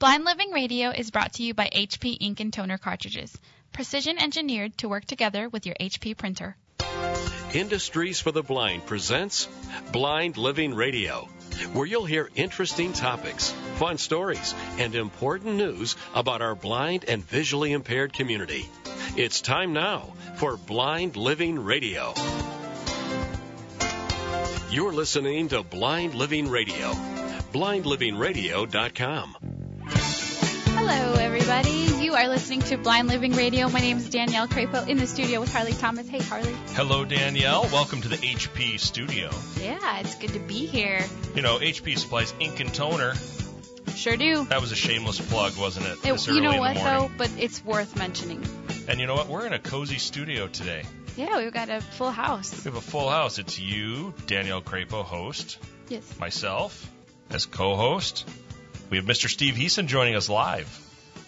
Blind Living Radio is brought to you by HP Ink and Toner cartridges, precision engineered to work together with your HP printer. Industries for the Blind presents Blind Living Radio, where you'll hear interesting topics, fun stories, and important news about our blind and visually impaired community. It's time now for Blind Living Radio. You're listening to Blind Living Radio. BlindLivingRadio.com. Hello, everybody. You are listening to Blind Living Radio. My name is Danielle Crapo in the studio with Harley Thomas. Hey, Harley. Hello, Danielle. Welcome to the HP studio. Yeah, it's good to be here. You know, HP supplies ink and toner. Sure do. That was a shameless plug, wasn't it? It- you know what, though? But it's worth mentioning. And you know what? We're in a cozy studio today. Yeah, we've got a full house. We have a full house. It's you, Danielle Crapo, host, Yes. myself as co-host. We have Mr. Steve Heeson joining us live.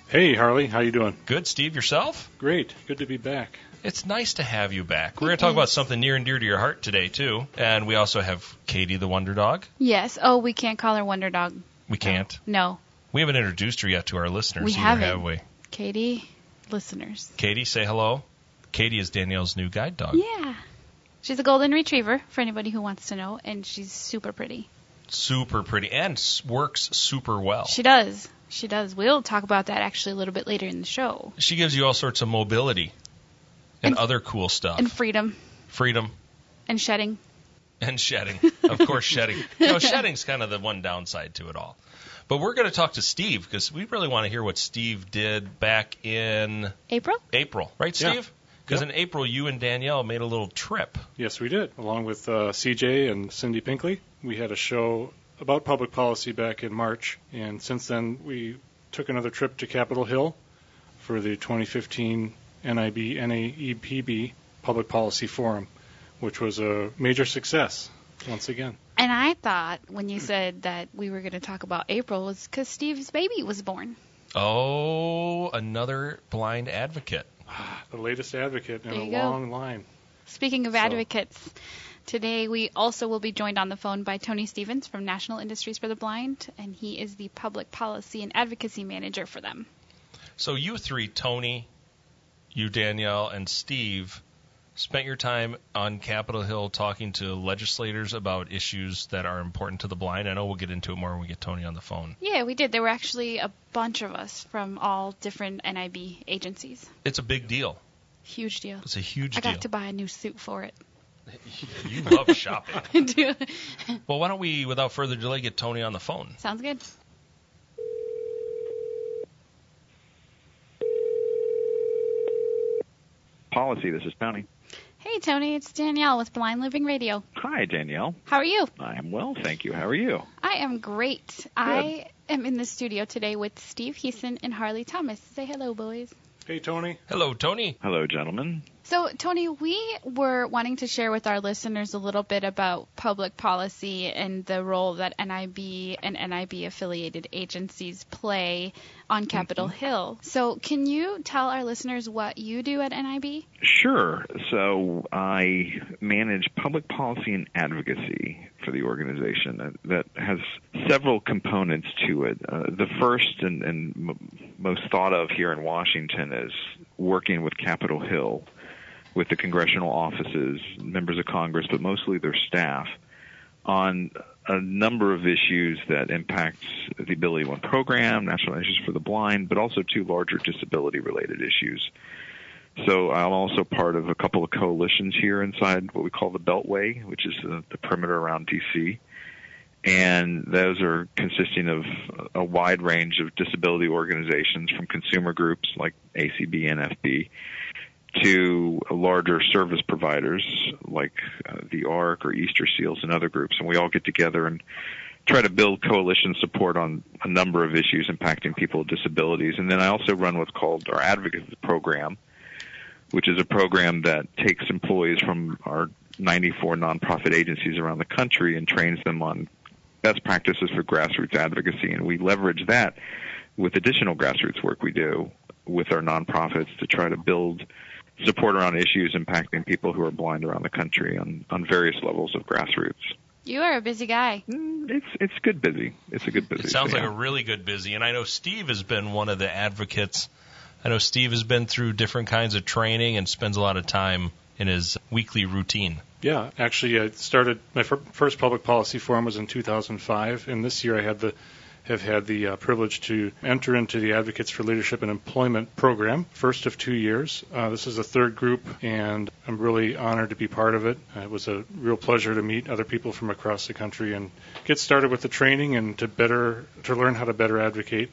Hey Harley, how you doing? Good, Steve, yourself? Great, good to be back. It's nice to have you back. We're going to talk about something near and dear to your heart today, too. And we also have Katie the Wonder Dog. Yes. Oh, we can't call her Wonder Dog. We can't. No. We haven't introduced her yet to our listeners We either, haven't. have we? Katie, listeners. Katie, say hello. Katie is Danielle's new guide dog. Yeah. She's a golden retriever for anybody who wants to know, and she's super pretty. Super pretty and works super well. She does. She does. We'll talk about that actually a little bit later in the show. She gives you all sorts of mobility and, And- other cool stuff. And freedom Freedom and shedding. and shedding. of course, shedding. You know, shedding's kind of the one downside to it all. But we're going to talk to Steve because we really want to hear what Steve did back in April? April, right, Yeah. Steve? Because Yep. in April, you and Danielle made a little trip. Yes, we did. Along with uh, CJ and Cindy Pinkley, we had a show about public policy back in March, and since then we took another trip to Capitol Hill for the 2015 NIB NAEPB Public Policy Forum, which was a major success once again. And I thought when you said that we were going to talk about April was because Steve's baby was born. Oh, another blind advocate. The latest advocate in a go. long line. Speaking of So- advocates, today we also will be joined on the phone by Tony Stevens from National Industries for the Blind, and he is the public policy and advocacy manager for them. So you three, Tony, you, Danielle, and Steve, spent your time on Capitol Hill talking to legislators about issues that are important to the blind. I know we'll get into it more when we get Tony on the phone. Yeah, we did. There were actually a bunch of us from all different NIB agencies. It's a big deal. Huge deal. It's a huge I deal. I got to buy a new suit for it. You love shopping. Do- Well, why don't we, without further delay, get Tony on the phone? Sounds good. Policy. This is Tony. Hey, Tony, it's Danielle with Blind Living Radio. Hi, Danielle. How are you? I am well, thank you. How are you? I am great. I am in the studio today with Steve Heeson and Harley Thomas. Say hello, boys. Hey Tony. Hello, Tony. Hello, gentlemen. So, Tony, we were wanting to share with our listeners a little bit about public policy and the role that NIB and NIB affiliated agencies play on Capitol Hill. So, can you tell our listeners what you do at NIB? Sure. So I manage public policy and advocacy for the organization that, that has several components to it. Uh, the first and, and m- most thought of here in Washington is working with Capitol Hill, with the congressional offices, members of Congress, but mostly their staff, on a number of issues that impacts the ability one program, national issues for the blind, but also two larger disability related issues. So I'm also part of a couple of coalitions here inside what we call the Beltway, which is the, the perimeter around DC. And those are consisting of a wide range of disability organizations from consumer groups like ACB and NFB to larger service providers like uh, the ARC or Easter Seals and other groups. And we all get together and try to build coalition support on a number of issues impacting people with disabilities. And then I also run what's called our advocate program, which is a program that takes employees from our 94 nonprofit agencies around the country and trains them on best practices for grassroots advocacy. And we leverage that with additional grassroots work we do with our nonprofits to try to build support around issues impacting people who are blind around the country on, on various levels of grassroots. You are a busy guy. Mm, It's it's good busy. It's a good busy. It sounds so, like yeah. a really good busy, and I know Steve has been one of the advocates. I know Steve has been through different kinds of training and spends a lot of time in his weekly routine. Yeah, actually, I started my fir- first public policy forum was in 2005, and this year I had the have had the uh, privilege to enter into the Advocates for Leadership and Employment program, first of two years. Uh, this is the third group, and I'm really honored to be part of it. It was a real pleasure to meet other people from across the country and get started with the training and to better to learn how to better advocate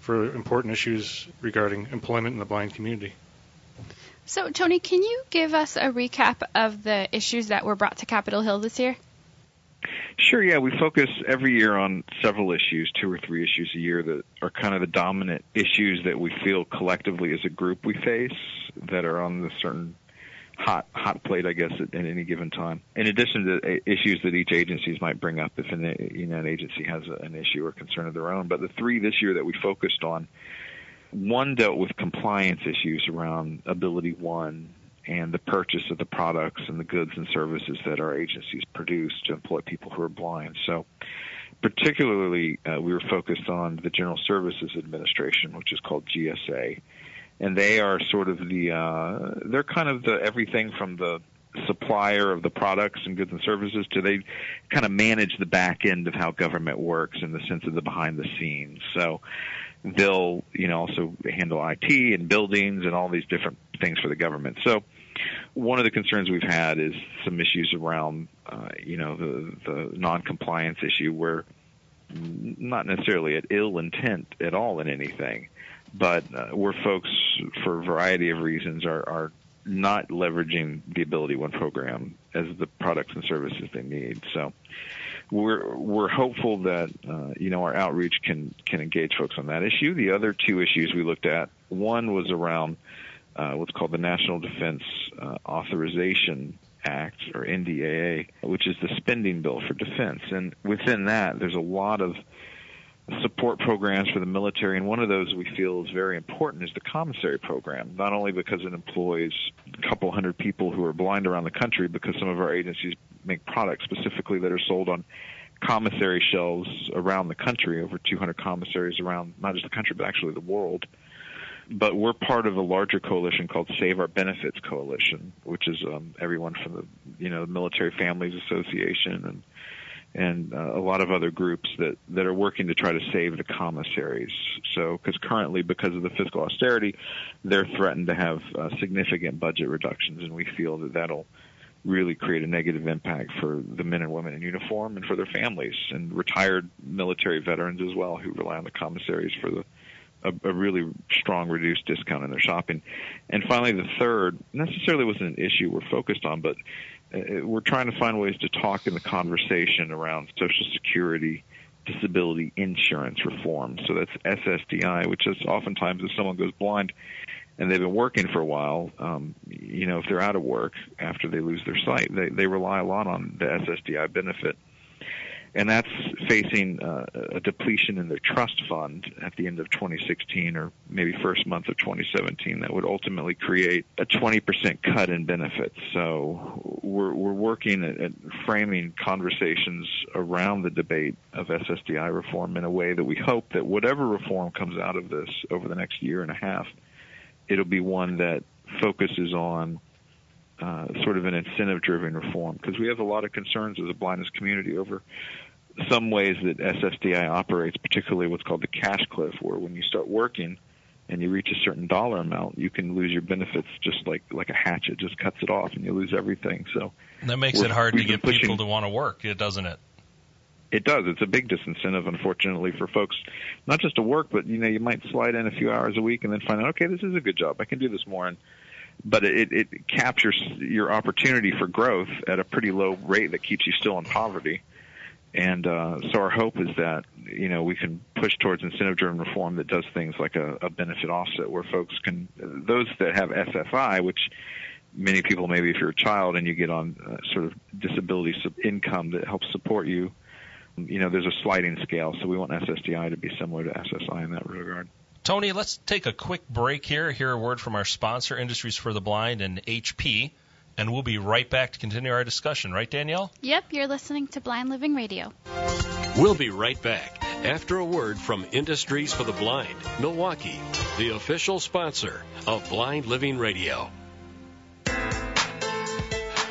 for important issues regarding employment in the blind community. So, Tony, can you give us a recap of the issues that were brought to Capitol Hill this year? Sure, yeah. We focus every year on several issues, two or three issues a year that are kind of the dominant issues that we feel collectively as a group we face that are on the certain hot hot plate, I guess, at, at any given time. In addition to uh, issues that each agencies might bring up if an, you know, an agency has a, an issue or concern of their own. But the three this year that we focused on, one dealt with compliance issues around Ability One and the purchase of the products and the goods and services that our agencies produce to employ people who are blind. So, particularly, uh, we were focused on the General Services Administration, which is called GSA, and they are sort of the uh, they're kind of the everything from the supplier of the products and goods and services to they kind of manage the back end of how government works in the sense of the behind the scenes. So they'll you know also handle IT and buildings and all these different things for the government. So one of the concerns we've had is some issues around uh, you know the the non-compliance issue where not necessarily at ill intent at all in anything, but uh, where folks for a variety of reasons are are not leveraging the Ability One program as the products and services they need. So we're we're hopeful that uh, you know our outreach can can engage folks on that issue. The other two issues we looked at, one was around uh, what's called the National Defense uh, Authorization Act or NDAA, which is the spending bill for defense, and within that there's a lot of support programs for the military, and one of those we feel is very important is the commissary program. Not only because it employs a couple hundred people who are blind around the country, because some of our agencies make products specifically that are sold on commissary shelves around the country, over 200 commissaries around not just the country but actually the world. But we're part of a larger coalition called Save Our Benefits Coalition, which is um, everyone from the you know Military Families Association and and uh, a lot of other groups that that are working to try to save the commissaries. So, because currently, because of the fiscal austerity, they're threatened to have uh, significant budget reductions, and we feel that that'll really create a negative impact for the men and women in uniform and for their families and retired military veterans as well who rely on the commissaries for the a, a really strong reduced discount in their shopping. And finally, the third necessarily wasn't an issue we're focused on, but uh, we're trying to find ways to talk in the conversation around Social Security disability insurance reform. So that's SSDI, which is oftentimes if someone goes blind and they've been working for a while, um, you know, if they're out of work after they lose their sight, they, they rely a lot on the SSDI benefit. And that's facing uh, a depletion in their trust fund at the end of 2016 or maybe first month of 2017 that would ultimately create a 20% cut in benefits. So we're, we're working at, at framing conversations around the debate of SSDI reform in a way that we hope that whatever reform comes out of this over the next year and a half, it'll be one that focuses on uh, sort of an incentive-driven reform because we have a lot of concerns as a blindness community over some ways that SSDI operates, particularly what's called the cash cliff, where when you start working and you reach a certain dollar amount, you can lose your benefits just like like a hatchet, just cuts it off, and you lose everything. So That makes it hard to get people to want to work, it doesn't it? It does. It's a big disincentive, unfortunately, for folks, not just to work, but you know, you might slide in a few hours a week and then find out, okay, this is a good job. I can do this more, and but it, it captures your opportunity for growth at a pretty low rate that keeps you still in poverty. And uh, so our hope is that you know we can push towards incentive-driven reform that does things like a, a benefit offset, where folks can those that have SSI, which many people maybe if you're a child and you get on uh, sort of disability sub- income that helps support you, you know there's a sliding scale. So we want SSDI to be similar to SSI in that regard. Tony, let's take a quick break here. Hear a word from our sponsor, Industries for the Blind and HP. And we'll be right back to continue our discussion, right, Danielle? Yep, you're listening to Blind Living Radio. We'll be right back after a word from Industries for the Blind, Milwaukee, the official sponsor of Blind Living Radio.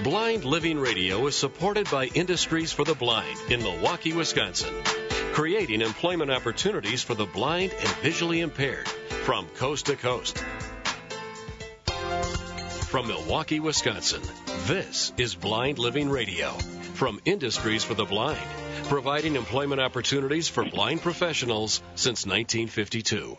Blind Living Radio is supported by Industries for the Blind in Milwaukee, Wisconsin, creating employment opportunities for the blind and visually impaired from coast to coast. From Milwaukee, Wisconsin, this is Blind Living Radio from Industries for the Blind, providing employment opportunities for blind professionals since 1952.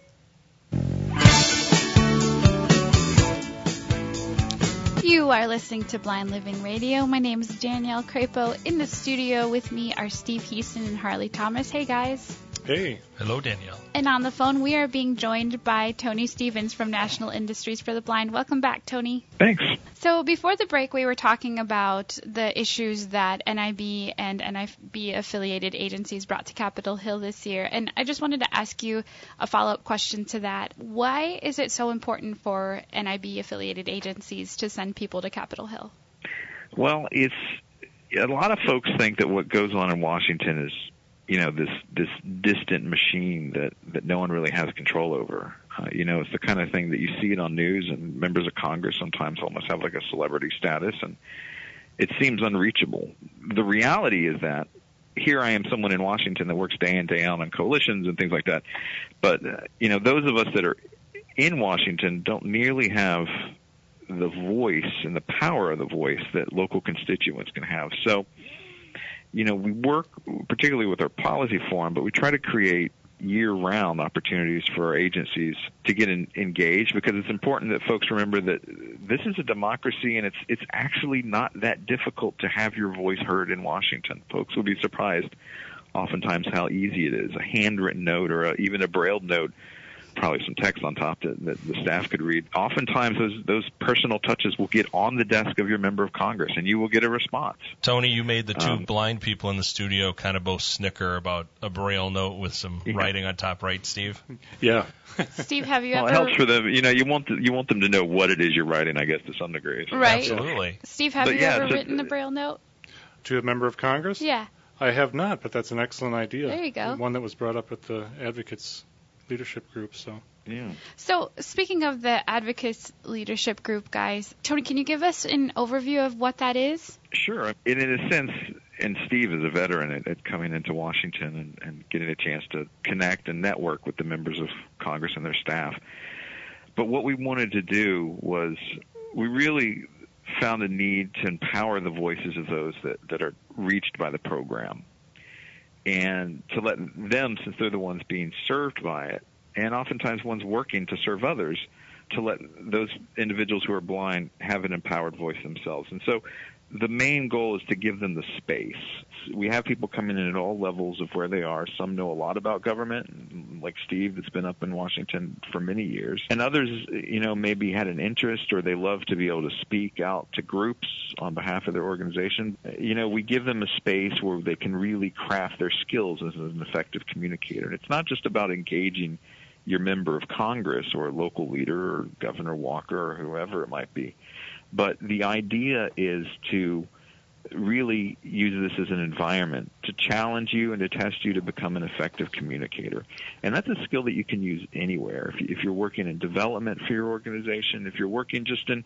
You are listening to Blind Living Radio. My name is Danielle Crapo. In the studio with me are Steve Heaston and Harley Thomas. Hey guys. Hey. Hello, Danielle. And on the phone, we are being joined by Tony Stevens from National Industries for the Blind. Welcome back, Tony. Thanks. So before the break, we were talking about the issues that NIB and NIB affiliated agencies brought to Capitol Hill this year. And I just wanted to ask you a follow up question to that. Why is it so important for NIB affiliated agencies to send people to Capitol Hill? Well, it's a lot of folks think that what goes on in Washington is you know this this distant machine that that no one really has control over. Uh, you know, it's the kind of thing that you see it on news, and members of Congress sometimes almost have like a celebrity status, and it seems unreachable. The reality is that here I am, someone in Washington that works day in day out on coalitions and things like that. But uh, you know, those of us that are in Washington don't nearly have the voice and the power of the voice that local constituents can have. So you know, we work particularly with our policy forum, but we try to create year-round opportunities for our agencies to get in, engaged because it's important that folks remember that this is a democracy and it's it's actually not that difficult to have your voice heard in Washington. Folks will be surprised oftentimes how easy it is. A handwritten note or a, even a braille note probably some text on top that, that the staff could read. Oftentimes, those those personal touches will get on the desk of your member of Congress, and you will get a response. Tony, you made the two um, blind people in the studio kind of both snicker about a braille note with some yeah. writing on top, right, Steve? Yeah. Steve, have you well, ever? It helps for them. You know, you want to, you want them to know what it is you're writing, I guess, to some degree. So. Right. Absolutely. Steve, have but you yeah, ever written a braille note? To a member of Congress? Yeah. I have not, but that's an excellent idea. There you go. One that was brought up at the advocates leadership group. So yeah. So, speaking of the Advocates Leadership Group, guys, Tony, can you give us an overview of what that is? Sure. And in a sense, and Steve is a veteran at, at coming into Washington and, and getting a chance to connect and network with the members of Congress and their staff. But what we wanted to do was we really found a need to empower the voices of those that, that are reached by the program and to let them, since they're the ones being served by it, and oftentimes ones working to serve others to let those individuals who are blind have an empowered voice themselves. And so the main goal is to give them the space. We have people coming in at all levels of where they are. Some know a lot about government, like Steve, that's been up in Washington for many years. And others, you know, maybe had an interest or they love to be able to speak out to groups on behalf of their organization. You know, we give them a space where they can really craft their skills as an effective communicator. And it's not just about engaging your member of Congress or a local leader or Governor Walker or whoever it might be. But the idea is to really use this as an environment to challenge you and to test you to become an effective communicator. And that's a skill that you can use anywhere. If, if you're working in development for your organization, if you're working just in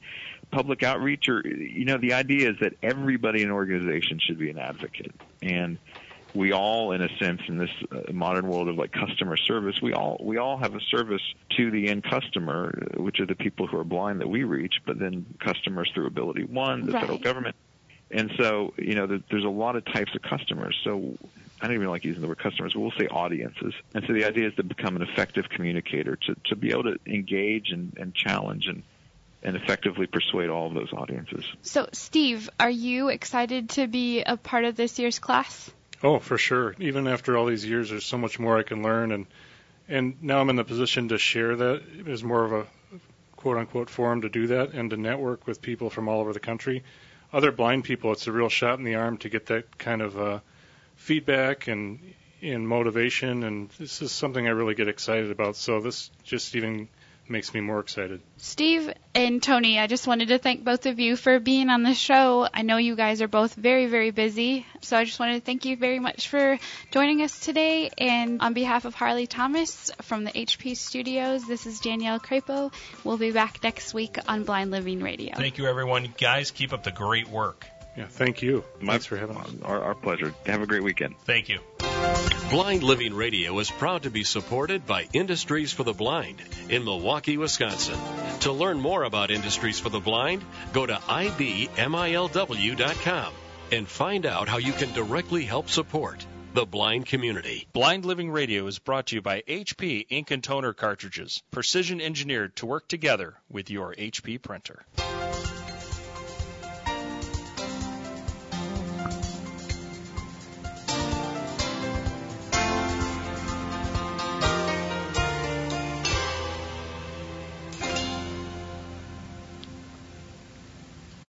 public outreach, or, you know, the idea is that everybody in an organization should be an advocate. And we all, in a sense, in this uh, modern world of like customer service, we all we all have a service to the end customer, which are the people who are blind that we reach, but then customers through Ability One, the right. federal government, and so you know there's a lot of types of customers. So I don't even like using the word customers, but we'll say audiences. And so the idea is to become an effective communicator, to to be able to engage and, and challenge and and effectively persuade all of those audiences. So, Steve, are you excited to be a part of this year's class? Oh, for sure. Even after all these years, there's so much more I can learn, and and now I'm in the position to share that as more of a quote unquote forum to do that and to network with people from all over the country. Other blind people, it's a real shot in the arm to get that kind of uh, feedback and and motivation, and this is something I really get excited about. So this just even makes me more excited. Steve and Tony, I just wanted to thank both of you for being on the show. I know you guys are both very, very busy, so I just wanted to thank you very much for joining us today. And on behalf of Harley Thomas from the HP Studios, this is Danielle Crapo. We'll be back next week on Blind Living Radio. Thank you, everyone. Guys, keep up the great work. Yeah, thank you. My, Thanks for having us. Our, our pleasure. Have a great weekend. Thank you. Blind Living Radio is proud to be supported by Industries for the Blind in Milwaukee, Wisconsin. To learn more about Industries for the Blind, go to ibmilw.com and find out how you can directly help support the blind community. Blind Living Radio is brought to you by HP Ink and Toner cartridges, precision engineered to work together with your HP printer.